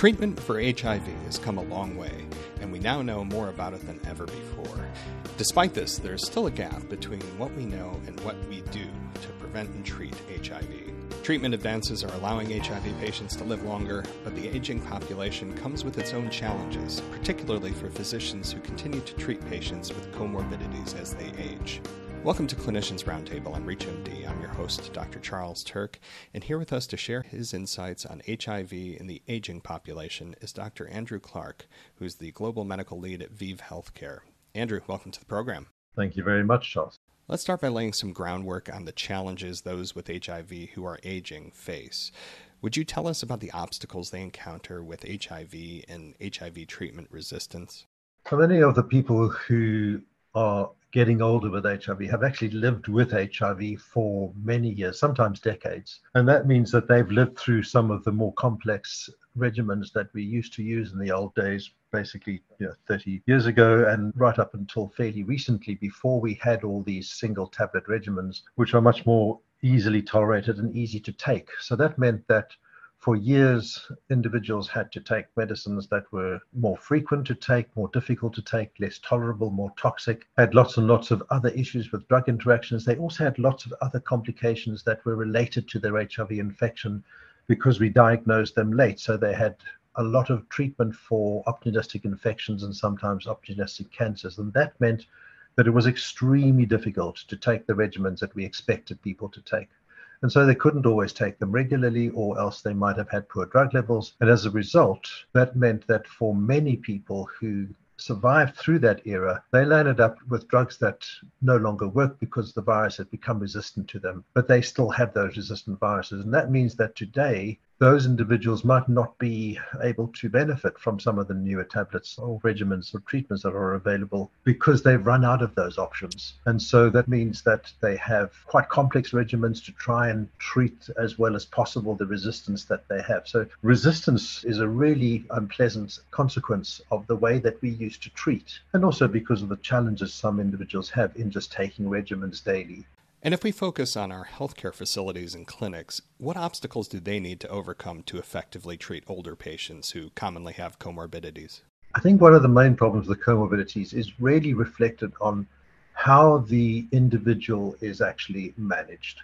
Treatment for HIV has come a long way, and we now know more about it than ever before. Despite this, there's still a gap between what we know and what we do to prevent and treat HIV. Treatment advances are allowing HIV patients to live longer, but the aging population comes with its own challenges, particularly for physicians who continue to treat patients with comorbidities as they age. Welcome to Clinicians Roundtable on ReachMD. I'm your host, Dr. Charles Turck, and here with us to share his insights on HIV in the aging population is Dr. Andrew Clark, who's the Global Medical Lead at ViiV Healthcare. Andrew, welcome to the program. Thank you very much, Charles. Let's start by laying some groundwork on the challenges those with HIV who are aging face. Would you tell us about the obstacles they encounter with HIV and HIV treatment resistance? For many of the people who are getting older with HIV have actually lived with HIV for many years, sometimes decades. And that means that they've lived through some of the more complex regimens that we used to use in the old days, basically you know, 30 years ago, and right up until fairly recently, before we had all these single tablet regimens, which are much more easily tolerated and easy to take. So that meant that for years, individuals had to take medicines that were more frequent to take, more difficult to take, less tolerable, more toxic, had lots and lots of other issues with drug interactions. They also had lots of other complications that were related to their HIV infection because we diagnosed them late. So they had a lot of treatment for opportunistic infections and sometimes opportunistic cancers. And that meant that it was extremely difficult to take the regimens that we expected people to take. And so they couldn't always take them regularly, or else they might have had poor drug levels. And as a result, that meant that for many people who survived through that era, they landed up with drugs that no longer worked because the virus had become resistant to them, but they still had those resistant viruses. And that means that today, those individuals might not be able to benefit from some of the newer tablets or regimens or treatments that are available because they've run out of those options. And so that means that they have quite complex regimens to try and treat as well as possible the resistance that they have. So resistance is a really unpleasant consequence of the way that we used to treat, and also because of the challenges some individuals have in just taking regimens daily. And if we focus on our healthcare facilities and clinics, what obstacles do they need to overcome to effectively treat older patients who commonly have comorbidities? I think one of the main problems with comorbidities is really reflected on how the individual is actually managed.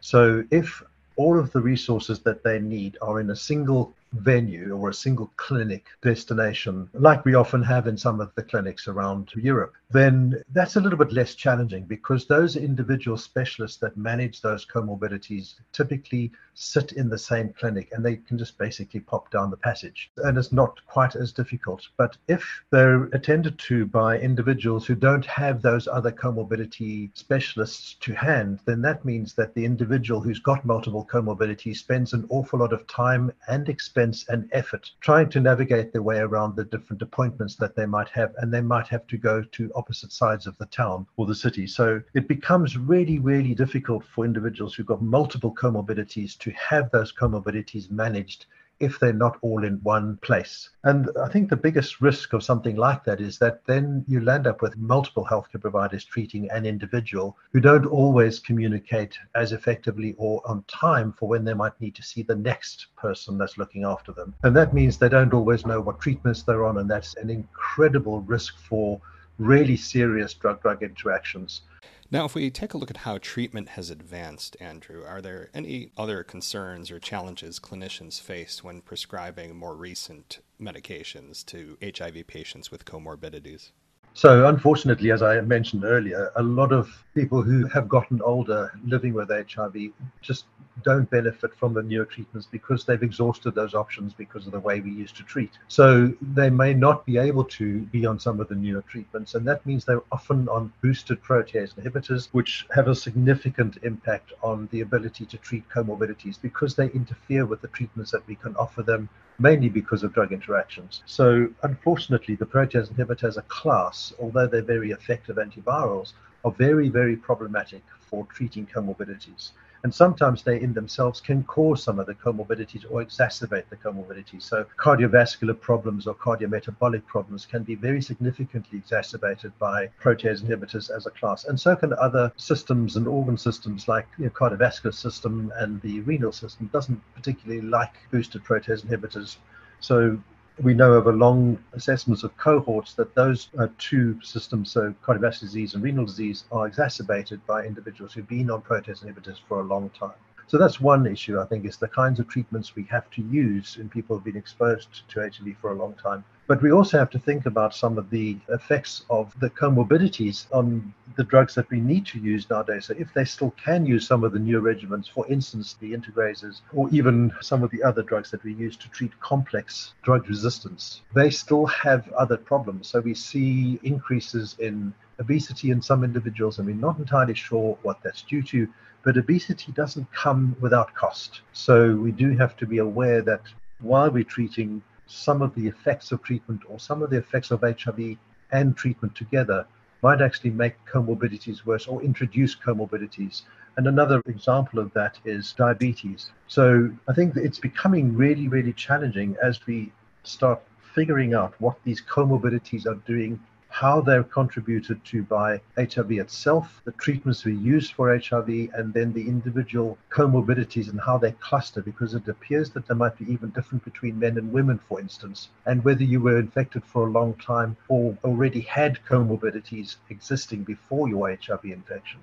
So if all of the resources that they need are in a single venue or a single clinic destination, like we often have in some of the clinics around Europe, then that's a little bit less challenging because those individual specialists that manage those comorbidities typically sit in the same clinic and they can just basically pop down the passage. And it's not quite as difficult. But if they're attended to by individuals who don't have those other comorbidity specialists to hand, then that means that the individual who's got multiple comorbidities spends an awful lot of time and expense and effort trying to navigate their way around the different appointments that they might have. And they might have to go to opposite sides of the town or the city. So it becomes really, really difficult for individuals who've got multiple comorbidities to have those comorbidities managed if they're not all in one place. And I think the biggest risk of something like that is that then you land up with multiple healthcare providers treating an individual who don't always communicate as effectively or on time for when they might need to see the next person that's looking after them. And that means they don't always know what treatments they're on, and that's an incredible risk for really serious drug drug interactions. Now, if we take a look at how treatment has advanced, Andrew, are there any other concerns or challenges clinicians faced when prescribing more recent medications to HIV patients with comorbidities? So, unfortunately, as I mentioned earlier, a lot of people who have gotten older living with HIV just don't benefit from the newer treatments because they've exhausted those options because of the way we used to treat. So, they may not be able to be on some of the newer treatments, and that means they're often on boosted protease inhibitors, which have a significant impact on the ability to treat comorbidities because they interfere with the treatments that we can offer them mainly because of drug interactions. So, unfortunately, the protease inhibitors as a class, although they're very effective antivirals, are very, very problematic for treating comorbidities. And sometimes they in themselves can cause some of the comorbidities or exacerbate the comorbidities. So, cardiovascular problems or cardiometabolic problems can be very significantly exacerbated by protease inhibitors as a class. And so can other systems and organ systems like the you know, cardiovascular system and the renal system doesn't particularly like boosted protease inhibitors So we know over long assessments of cohorts that those uh, two systems, so cardiovascular disease and renal disease, are exacerbated by individuals who've been on protease inhibitors for a long time. So that's one issue, I think, is the kinds of treatments we have to use in people who've been exposed to HIV for a long time. But we also have to think about some of the effects of the comorbidities on the drugs that we need to use nowadays. So if they still can use some of the new regimens, for instance, the integrases, or even some of the other drugs that we use to treat complex drug resistance, they still have other problems. So we see increases in obesity in some individuals, and we're not entirely sure what that's due to. But obesity doesn't come without cost. So we do have to be aware that while we're treating some of the effects of treatment or some of the effects of HIV and treatment together might actually make comorbidities worse or introduce comorbidities. And another example of that is diabetes. So I think it's becoming really, really challenging as we start figuring out what these comorbidities are doing how they're contributed to by HIV itself, the treatments we use for HIV, and then the individual comorbidities and how they cluster, because it appears that there might be even different between men and women, for instance, and whether you were infected for a long time or already had comorbidities existing before your HIV infection.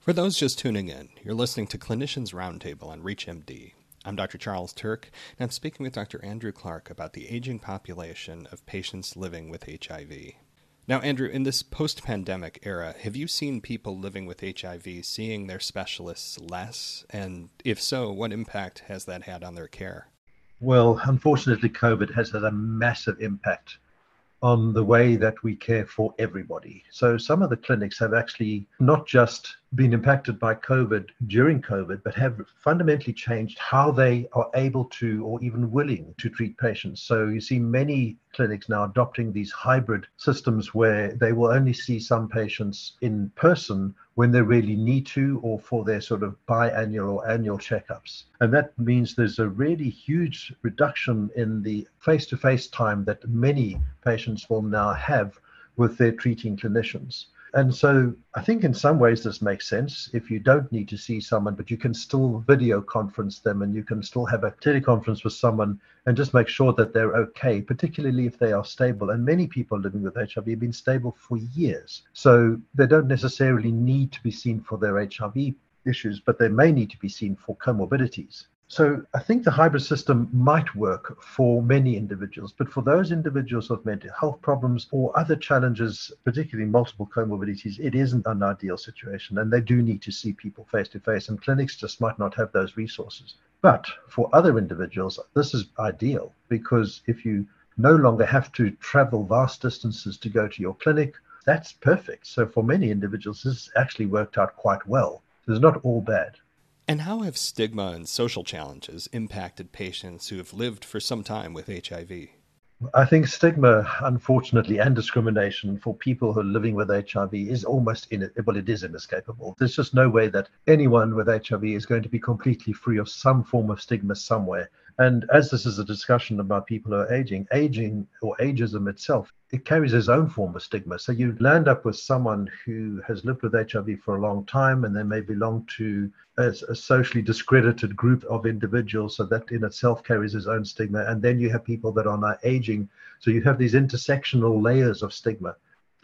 For those just tuning in, you're listening to Clinicians Roundtable on ReachMD. I'm Dr. Charles Turck, and I'm speaking with Dr. Andrew Clark about the aging population of patients living with HIV. Now, Andrew, in this post pandemic era, have you seen people living with HIV seeing their specialists less? And if so, what impact has that had on their care? Well, unfortunately, COVID has had a massive impact on the way that we care for everybody. So some of the clinics have actually not just been impacted by COVID during COVID, but have fundamentally changed how they are able to or even willing to treat patients. So you see many clinics now adopting these hybrid systems where they will only see some patients in person when they really need to or for their sort of biannual or annual checkups. And that means there's a really huge reduction in the face to face time that many patients will now have with their treating clinicians. And so I think in some ways this makes sense. If you don't need to see someone, but you can still video conference them and you can still have a teleconference with someone and just make sure that they're okay, particularly if they are stable. And many people living with HIV have been stable for years. So they don't necessarily need to be seen for their HIV issues, but they may need to be seen for comorbidities. So I think the hybrid system might work for many individuals, but for those individuals with mental health problems or other challenges, particularly multiple comorbidities, it isn't an ideal situation. And they do need to see people face to face, and clinics just might not have those resources. But for other individuals, this is ideal because if you no longer have to travel vast distances to go to your clinic, that's perfect. So for many individuals, this actually worked out quite well. So it's not all bad. And how have stigma and social challenges impacted patients who have lived for some time with HIV? I think stigma, unfortunately, and discrimination for people who are living with HIV is almost in well, it is inescapable. There's just no way that anyone with HIV is going to be completely free of some form of stigma somewhere. And as this is a discussion about people who are aging, aging or ageism itself, it carries its own form of stigma. So you land up with someone who has lived with HIV for a long time and they may belong to a, a socially discredited group of individuals. So that in itself carries its own stigma. And then you have people that are now aging. So you have these intersectional layers of stigma.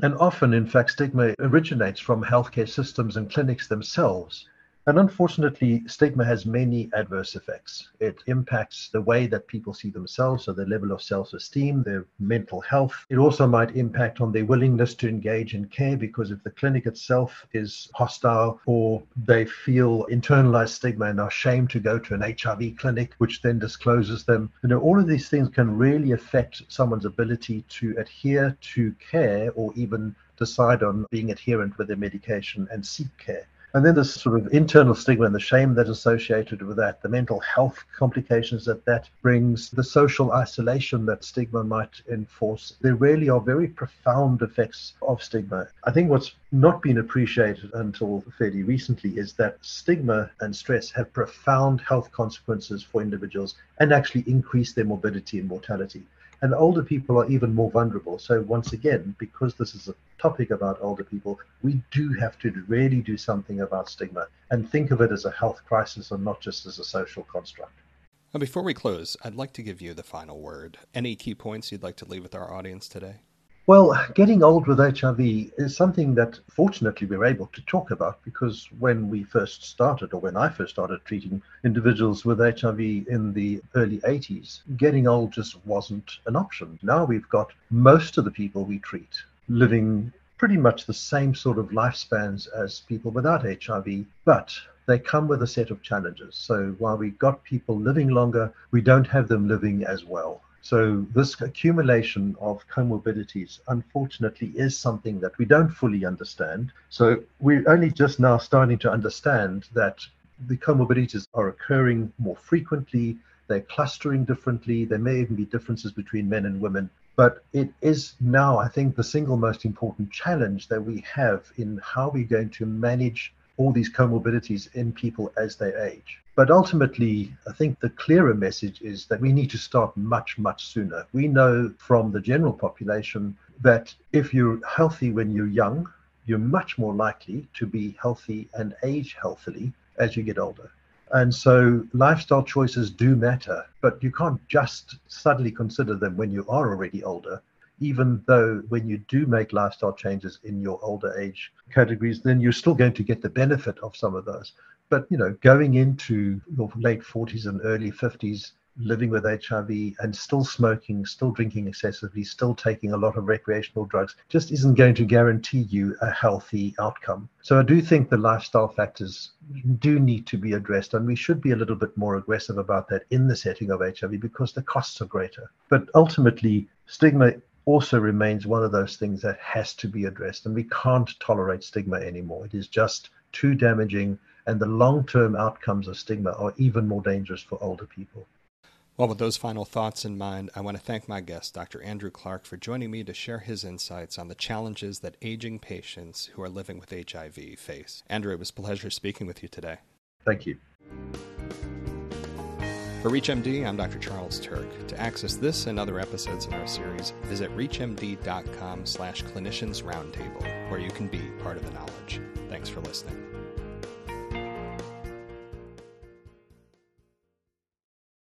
And often, in fact, stigma originates from healthcare systems and clinics themselves. And unfortunately, stigma has many adverse effects. It impacts the way that people see themselves, so their level of self esteem, their mental health. It also might impact on their willingness to engage in care because if the clinic itself is hostile or they feel internalized stigma and are ashamed to go to an HIV clinic, which then discloses them, you know, all of these things can really affect someone's ability to adhere to care or even decide on being adherent with their medication and seek care. And then this sort of internal stigma and the shame that's associated with that, the mental health complications that that brings, the social isolation that stigma might enforce. There really are very profound effects of stigma. I think what's not been appreciated until fairly recently is that stigma and stress have profound health consequences for individuals and actually increase their morbidity and mortality. And older people are even more vulnerable. So, once again, because this is a topic about older people, we do have to really do something about stigma and think of it as a health crisis and not just as a social construct. Well, before we close, I'd like to give you the final word. Any key points you'd like to leave with our audience today? Well, getting old with HIV is something that fortunately we're able to talk about because when we first started, or when I first started treating individuals with HIV in the early 80s, getting old just wasn't an option. Now we've got most of the people we treat living pretty much the same sort of lifespans as people without HIV, but they come with a set of challenges. So while we've got people living longer, we don't have them living as well. So, this accumulation of comorbidities, unfortunately, is something that we don't fully understand. So, we're only just now starting to understand that the comorbidities are occurring more frequently, they're clustering differently, there may even be differences between men and women. But it is now, I think, the single most important challenge that we have in how we're going to manage all these comorbidities in people as they age. But ultimately, I think the clearer message is that we need to start much, much sooner. We know from the general population that if you're healthy when you're young, you're much more likely to be healthy and age healthily as you get older. And so lifestyle choices do matter, but you can't just suddenly consider them when you are already older. Even though when you do make lifestyle changes in your older age categories, then you're still going to get the benefit of some of those. But you know, going into your late 40s and early 50s, living with HIV and still smoking, still drinking excessively, still taking a lot of recreational drugs, just isn't going to guarantee you a healthy outcome. So I do think the lifestyle factors do need to be addressed, and we should be a little bit more aggressive about that in the setting of HIV because the costs are greater. But ultimately, stigma also remains one of those things that has to be addressed, and we can't tolerate stigma anymore. It is just too damaging and the long term outcomes of stigma are even more dangerous for older people. Well, with those final thoughts in mind, I want to thank my guest, Dr. Andrew Clark, for joining me to share his insights on the challenges that aging patients who are living with HIV face. Andrew, it was a pleasure speaking with you today. Thank you. For ReachMD, I'm Dr. Charles Turck. To access this and other episodes in our series, visit reachmd.com slash clinicians roundtable, where you can be part of the knowledge. Thanks for listening.